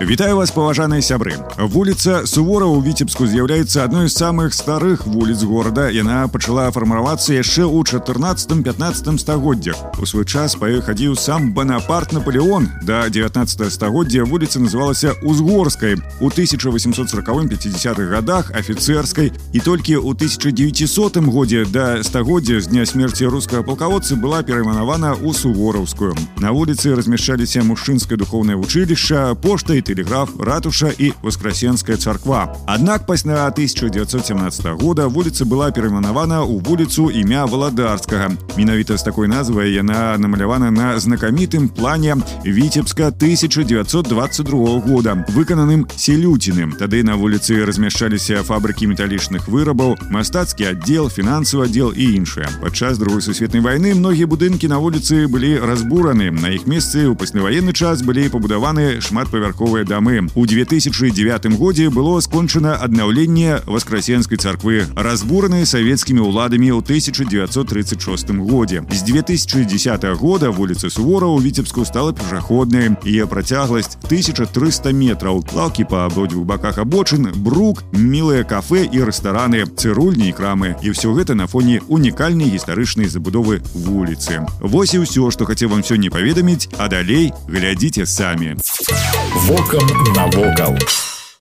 Вітаю вас паважаныя сябры вуліца сувора ў віцебску з'яўляецца адной з самых старых вуліц горада яна пачала фарміравацца яшчэ ў 14-15 стагоддзях у свой час па ёй хадзіў сам банапарт наполеон да 19 стагоддзя вуліца называлася узгорскай у 1840-50 годах афіцэрскай і толькі ў 1900 годзе да стагоддзя з дня смерти рускага палкаводцы была перайманавана ў сувораўскую на вуліцы размяшчаліся мужчынскае духовное вучылішча пошта і телеграф ратуша і воскресенская царква аднак пасля 1917 года вуліца была перайманавана ў вуліцу імя валадарскага менавіта з такой назвай яна намалявана на знакамітым плане віцебска 1922 года выкананым селюціным тады на вуліцы размяшчаліся фабрыкі металічных вырабаў мастацкі аддзел фінансавы аддзел і іншыя падчас другой сусветнай вайны многія будынкі на вуліцы былі разбураны на іх месцы ў пасляваенны час былі пабудаваны шматпавярховыя новыя дамы. У 2009 годзе было скончана аднаўленне васкрасенскай царквы, разбуранай савецкімі ўладамі ў 1936 годзе. З 2010 года вуліца Сувора ў Віцебску стала пешаходнай. Яе працягласць 1300 метраў. Лаўкі па абодвух баках абочын, брук, мілыя кафе і рэстараны, цырульні і крамы. І ўсё гэта на фоне унікальнай гістарычнай забудовы вуліцы. Вось і ўсё, што хацеў вам сёння паведаміць, а далей глядзіце самі. Вокам навокал.